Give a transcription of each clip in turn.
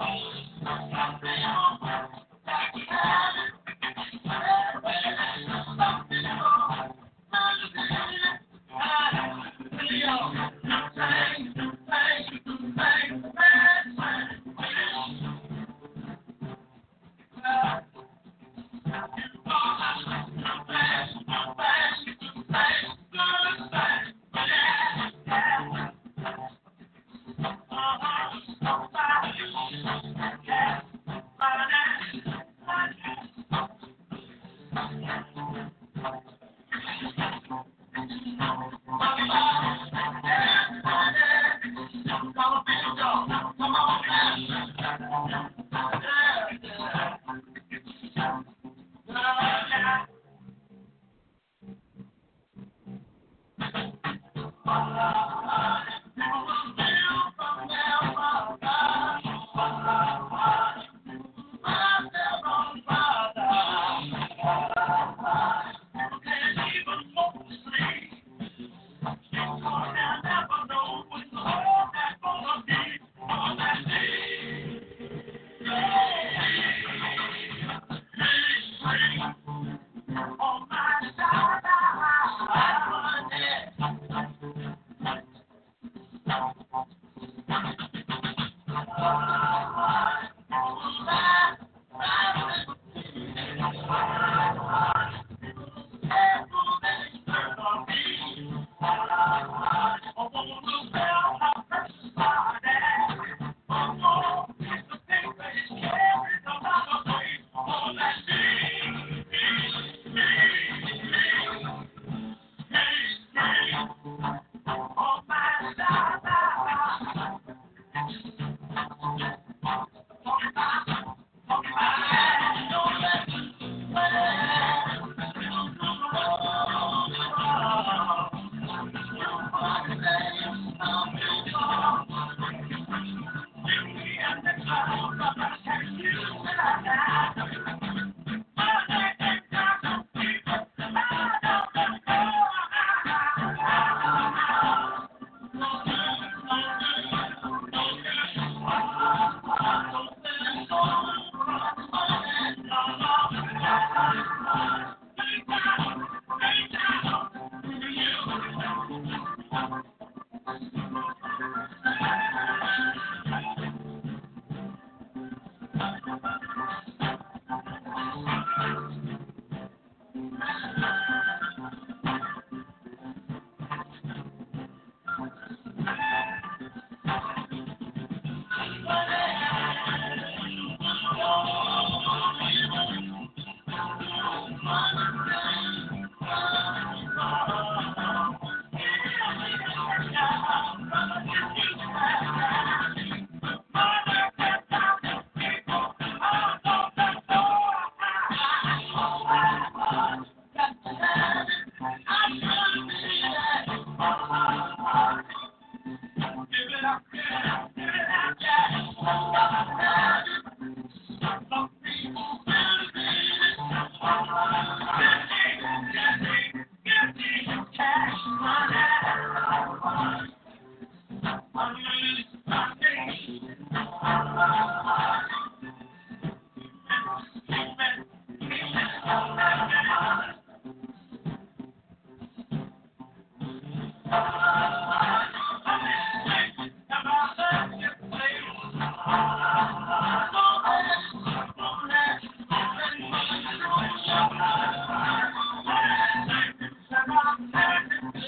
Oh, my God.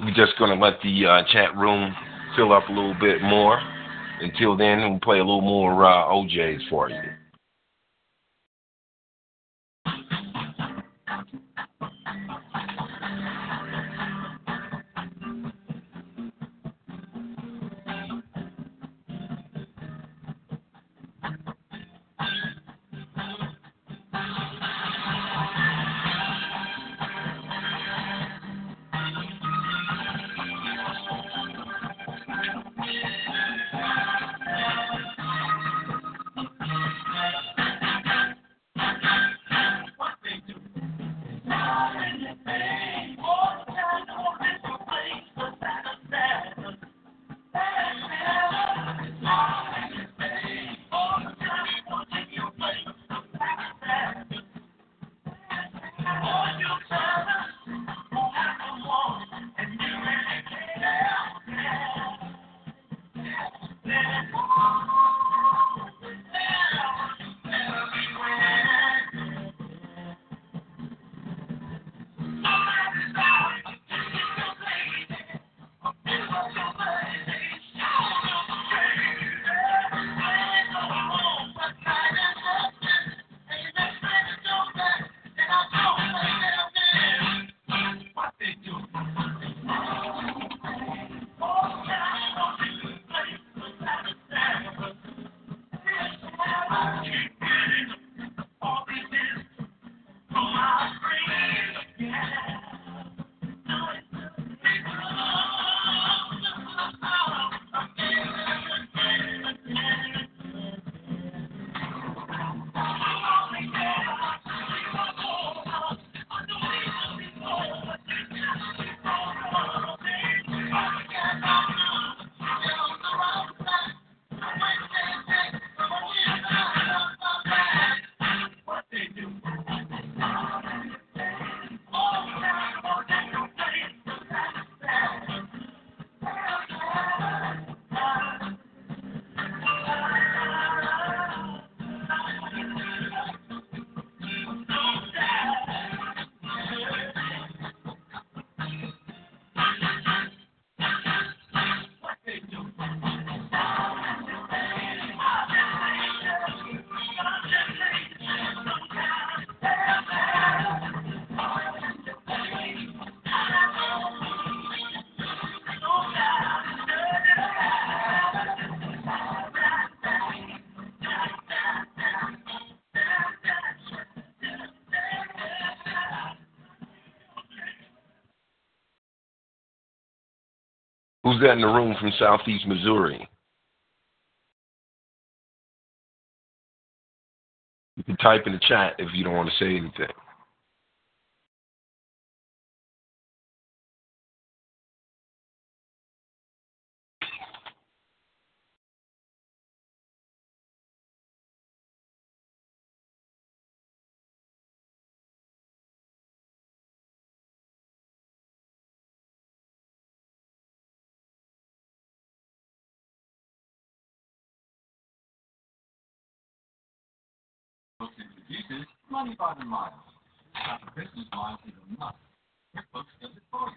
We're just going to let the uh, chat room fill up a little bit more. Until then, we'll play a little more uh, O'Jays for you. That in the room from Southeast Missouri? You can type in the chat if you don't want to say anything. Introduces Money by the Mile. After Christmas miles is a must. QuickBooks does it for you.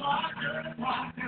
Rock, Rocker, rocker.